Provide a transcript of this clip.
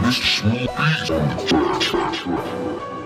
Mr. Smooth Beats on the track.